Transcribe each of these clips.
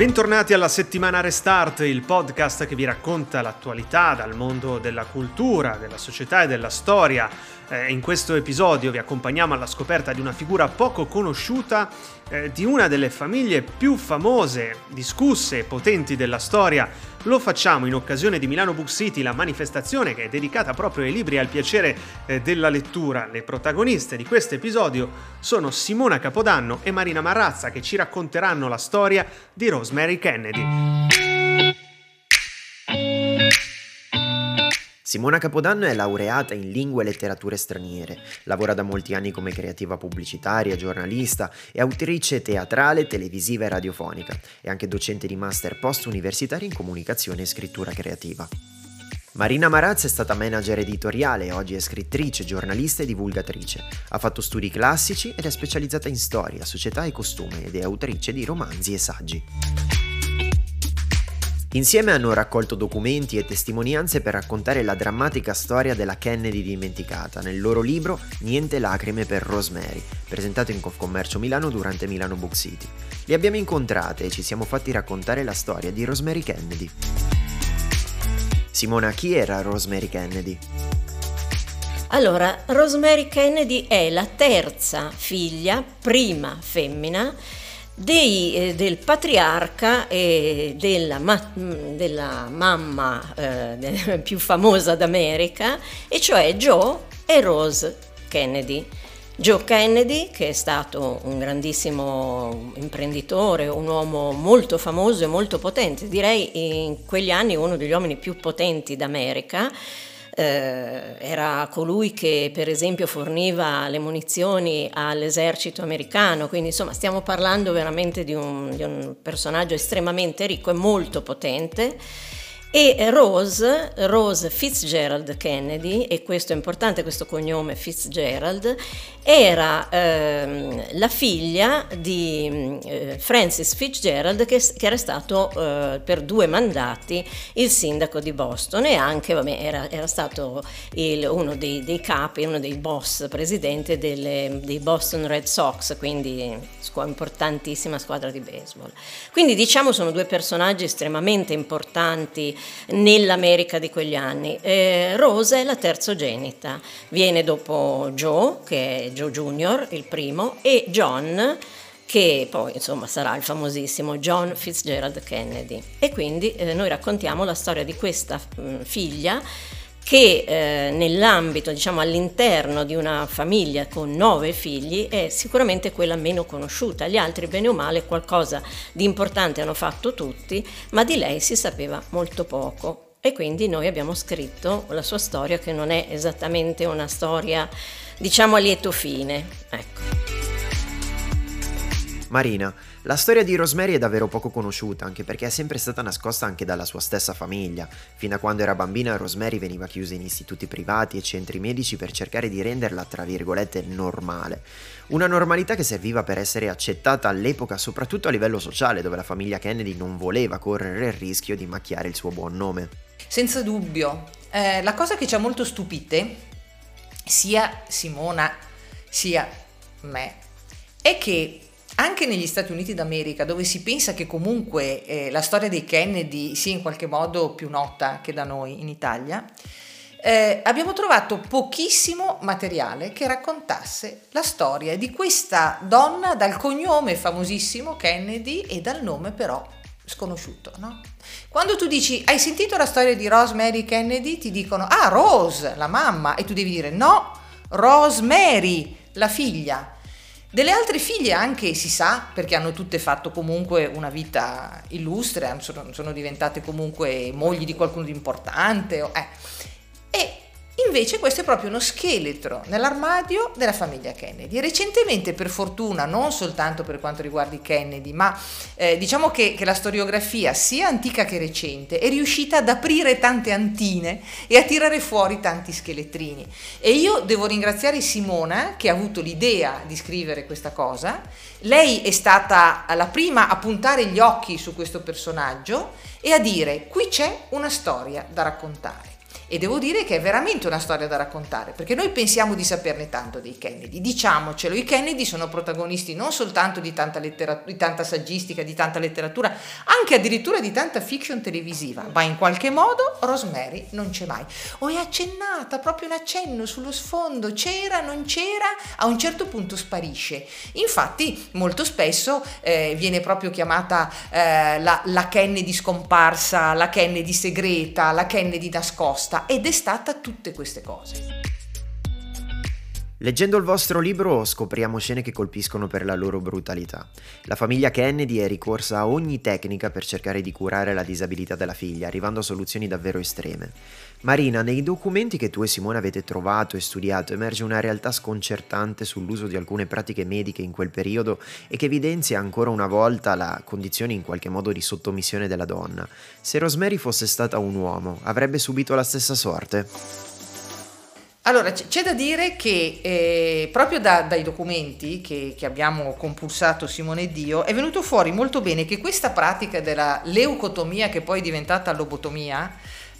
Bentornati alla settimana Restart, il podcast che vi racconta l'attualità dal mondo della cultura, della società e della storia. Eh, in questo episodio vi accompagniamo alla scoperta di una figura poco conosciuta eh, di una delle famiglie più famose, discusse e potenti della storia. Lo facciamo in occasione di Milano Book City, la manifestazione che è dedicata proprio ai libri e al piacere eh, della lettura. Le protagoniste di questo episodio sono Simona Capodanno e Marina Marrazza che ci racconteranno la storia di Rosemary Kennedy. Simona Capodanno è laureata in lingue e letterature straniere, lavora da molti anni come creativa pubblicitaria, giornalista e autrice teatrale, televisiva e radiofonica, e anche docente di master post-universitario in comunicazione e scrittura creativa. Marina Marazza è stata manager editoriale e oggi è scrittrice, giornalista e divulgatrice. Ha fatto studi classici ed è specializzata in storia, società e costume ed è autrice di romanzi e saggi. Insieme hanno raccolto documenti e testimonianze per raccontare la drammatica storia della Kennedy dimenticata nel loro libro Niente lacrime per Rosemary, presentato in Confcommercio Milano durante Milano Book City. Li abbiamo incontrate e ci siamo fatti raccontare la storia di Rosemary Kennedy. Simona, chi era Rosemary Kennedy? Allora, Rosemary Kennedy è la terza figlia, prima femmina, dei, eh, del patriarca e della, ma, della mamma eh, più famosa d'America, e cioè Joe e Rose Kennedy. Joe Kennedy, che è stato un grandissimo imprenditore, un uomo molto famoso e molto potente, direi in quegli anni uno degli uomini più potenti d'America, eh, era colui che per esempio forniva le munizioni all'esercito americano, quindi insomma stiamo parlando veramente di un, di un personaggio estremamente ricco e molto potente. E Rose, Rose Fitzgerald Kennedy, e questo è importante, questo cognome Fitzgerald, era ehm, la figlia di eh, Francis Fitzgerald che, che era stato eh, per due mandati il sindaco di Boston e anche vabbè, era, era, stato il, uno dei, dei, capi, uno dei boss presidente delle, dei Boston Red Sox, quindi scu- importantissima squadra di baseball. Quindi diciamo sono due personaggi estremamente importanti nell'America di quegli anni. Eh, Rose è la terzogenita, viene dopo Joe, che è Joe Jr., il primo, e John, che poi insomma sarà il famosissimo John Fitzgerald Kennedy. E quindi eh, noi raccontiamo la storia di questa mh, mm, figlia che eh, nell'ambito, diciamo all'interno di una famiglia con nove figli è sicuramente quella meno conosciuta. Gli altri, bene o male, qualcosa di importante hanno fatto tutti, ma di lei si sapeva molto poco. E quindi noi abbiamo scritto la sua storia che non è esattamente una storia, diciamo, a lieto fine. Ecco. Marina, la storia di Rosemary è davvero poco conosciuta, anche perché è sempre stata nascosta anche dalla sua stessa famiglia. Fino a quando era bambina Rosemary veniva chiusa in istituti privati e centri medici per cercare di renderla, tra virgolette, normale. Una normalità che serviva per essere accettata all'epoca, soprattutto a livello sociale, dove la famiglia Kennedy non voleva correre il rischio di macchiare il suo buon nome. Senza dubbio. Eh, la cosa che ci ha molto stupite, sia Simona sia me, è che anche negli Stati Uniti d'America, dove si pensa che comunque eh, la storia dei Kennedy sia in qualche modo più nota che da noi in Italia, eh, abbiamo trovato pochissimo materiale che raccontasse la storia di questa donna dal cognome famosissimo Kennedy e dal nome però sconosciuto. No? Quando tu dici hai sentito la storia di Rosemary Kennedy, ti dicono ah Rose, la mamma, e tu devi dire no, Rosemary, la figlia. Delle altre figlie anche si sa, perché hanno tutte fatto comunque una vita illustre, sono, sono diventate comunque mogli di qualcuno di importante. Eh. Invece questo è proprio uno scheletro nell'armadio della famiglia Kennedy. Recentemente, per fortuna, non soltanto per quanto riguarda i Kennedy, ma eh, diciamo che, che, la storiografia, sia antica che recente, è riuscita ad aprire tante antine e a tirare fuori tanti scheletrini. E io devo ringraziare Simona che ha avuto l'idea di scrivere questa cosa. Lei è stata la prima a puntare gli occhi su questo personaggio e a dire qui c'è una storia da raccontare. E devo dire che è veramente una storia da raccontare, perché noi pensiamo di saperne tanto dei Kennedy, diciamocelo, i Kennedy sono protagonisti non soltanto di tanta, letteratura, di tanta saggistica, di tanta letteratura, anche addirittura di tanta fiction televisiva, ma in qualche modo Rosemary non c'è mai. O è accennata, proprio un accenno sullo sfondo, c'era, non c'era, a un certo punto sparisce. Infatti molto spesso eh, viene proprio chiamata eh, la, la Kennedy scomparsa, la Kennedy segreta, la Kennedy nascosta ed è stata tutte queste cose. Leggendo il vostro libro scopriamo scene che colpiscono per la loro brutalità. La famiglia Kennedy è ricorsa a ogni tecnica per cercare di curare la disabilità della figlia, arrivando a soluzioni davvero estreme. Marina, nei documenti che tu e Simone avete trovato e studiato emerge una realtà sconcertante sull'uso di alcune pratiche mediche in quel periodo e che evidenzia ancora una volta la condizione in qualche modo di sottomissione della donna. Se Rosemary fosse stata un uomo, avrebbe subito la stessa sorte? Allora, c'è da dire che eh, proprio da, dai documenti che, che, abbiamo compulsato Simone e Dio è venuto fuori molto bene che questa pratica della leucotomia, che poi è diventata lobotomia,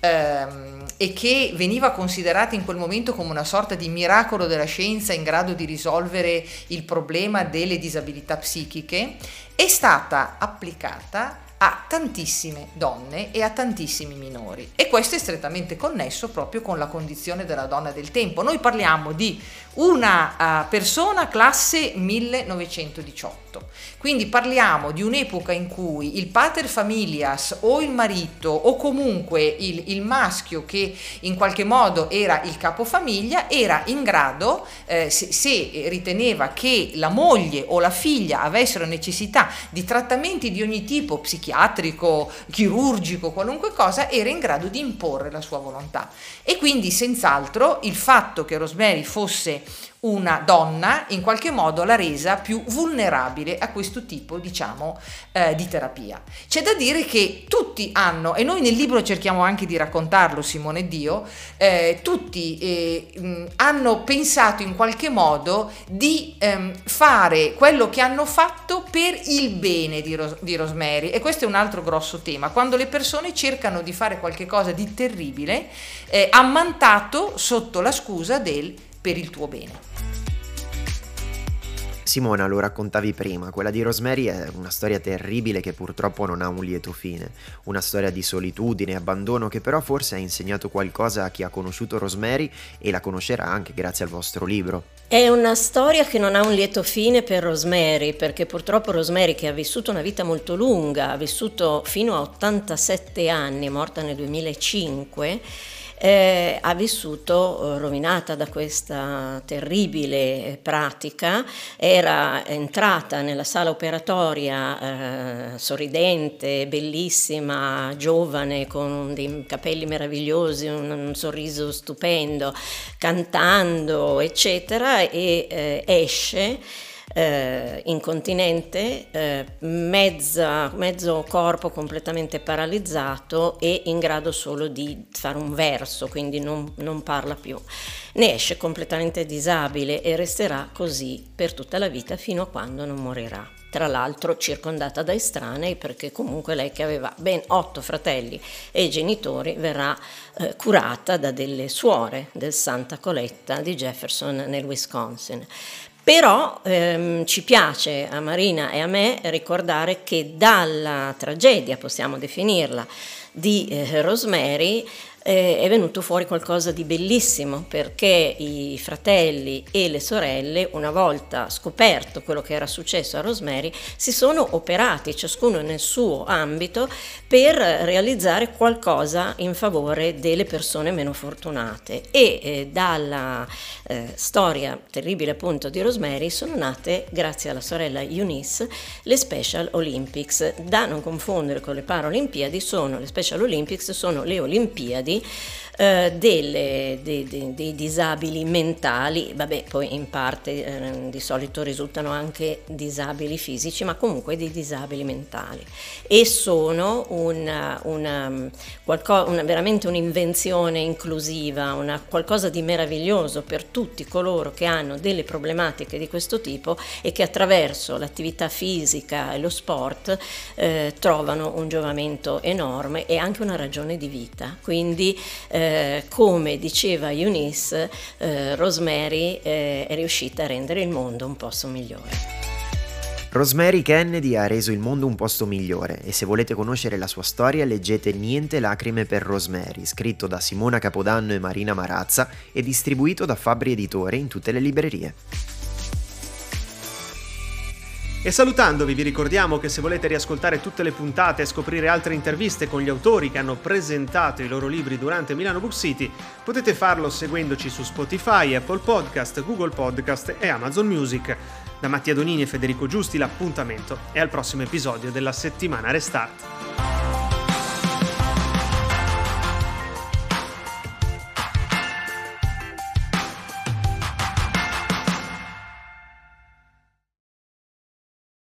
ehm, e che veniva considerata in quel momento come una sorta di miracolo della scienza in grado di risolvere il problema delle disabilità psichiche, è stata applicata a tantissime donne e a tantissimi minori e questo è strettamente connesso proprio con la condizione della donna del tempo. Noi parliamo di una uh, persona classe 1918, quindi parliamo di un'epoca in cui il pater familias o il marito o comunque il, il maschio che in qualche modo era il capofamiglia era in grado, eh, se, se riteneva che la moglie o la figlia avessero necessità di trattamenti di ogni tipo psichiatrico, psichiatrico, chirurgico, qualunque cosa, era in grado di imporre la sua volontà. E quindi senz'altro il fatto che Rosemary fosse una donna in qualche modo l'ha resa più vulnerabile a questo tipo diciamo eh, di terapia. C'è da dire che tutti hanno, e noi nel libro cerchiamo anche di raccontarlo Simone Dio, eh, tutti eh, mh, hanno pensato in qualche modo di ehm, fare quello che hanno fatto per il bene di, Ros- di Rosemary e questo è un altro grosso tema, quando le persone cercano di fare qualcosa di terribile eh, ammantato sotto la scusa del per il tuo bene. Simona, lo raccontavi prima, quella di Rosemary è una storia terribile che purtroppo non ha un lieto fine, una storia di solitudine e abbandono che però forse ha insegnato qualcosa a chi ha conosciuto Rosemary e la conoscerà anche grazie al vostro libro. È una storia che non ha un lieto fine per Rosemary, perché purtroppo Rosemary, che ha vissuto una vita molto lunga, ha vissuto fino a 87 anni, morta nel 2005, eh, ha vissuto eh, rovinata da questa terribile pratica, era entrata nella sala operatoria eh, sorridente, bellissima, giovane, con dei capelli meravigliosi, un, un sorriso stupendo, cantando, eccetera, e eh, esce eh, incontinente, eh, mezza, mezzo corpo completamente paralizzato e in grado solo di fare un verso, quindi non, non parla più. Ne esce completamente disabile e resterà così per tutta la vita fino a quando non morirà tra l'altro circondata da estranei perché comunque lei che aveva ben otto fratelli e genitori verrà eh, curata da delle suore del Santa Coletta di Jefferson nel Wisconsin. Però ehm, ci piace a Marina e a me ricordare che dalla tragedia, possiamo definirla, di eh, Rosemary eh, è venuto fuori qualcosa di bellissimo perché i fratelli e le sorelle, una volta scoperto quello che era successo a Rosemary, si sono operati, ciascuno nel suo ambito, per realizzare qualcosa in favore delle persone meno fortunate. E eh, dalla eh, storia terribile appunto di Rosemary sono nate, grazie alla sorella Eunice, le Special Olympics. Da non confondere con le Paralimpiadi, sono le Special Olympics, sono le Olimpiadi day eh, delle, dei, dei, dei, disabili mentali, vabbè poi in parte eh, di solito risultano anche disabili fisici, ma comunque dei disabili mentali e sono una, una, qualco, una, veramente un'invenzione inclusiva, una, qualcosa di meraviglioso per tutti coloro che hanno delle problematiche di questo tipo e che attraverso l'attività fisica e lo sport eh, trovano un giovamento enorme e anche una ragione di vita. Quindi eh, eh, come diceva Eunice, eh, Rosemary eh, è riuscita a rendere il mondo un posto migliore. Rosemary Kennedy ha reso il mondo un posto migliore e se volete conoscere la sua storia leggete Niente lacrime per Rosemary, scritto da Simona Capodanno e Marina Marazza e distribuito da Fabri Editore in tutte le librerie. E salutandovi vi ricordiamo che se volete riascoltare tutte le puntate e scoprire altre interviste con gli autori che hanno presentato i loro libri durante Milano Book City, potete farlo seguendoci su Spotify, Apple Podcast, Google Podcast e Amazon Music. Da Mattia Donini e Federico Giusti l'appuntamento è al prossimo episodio della settimana Restart.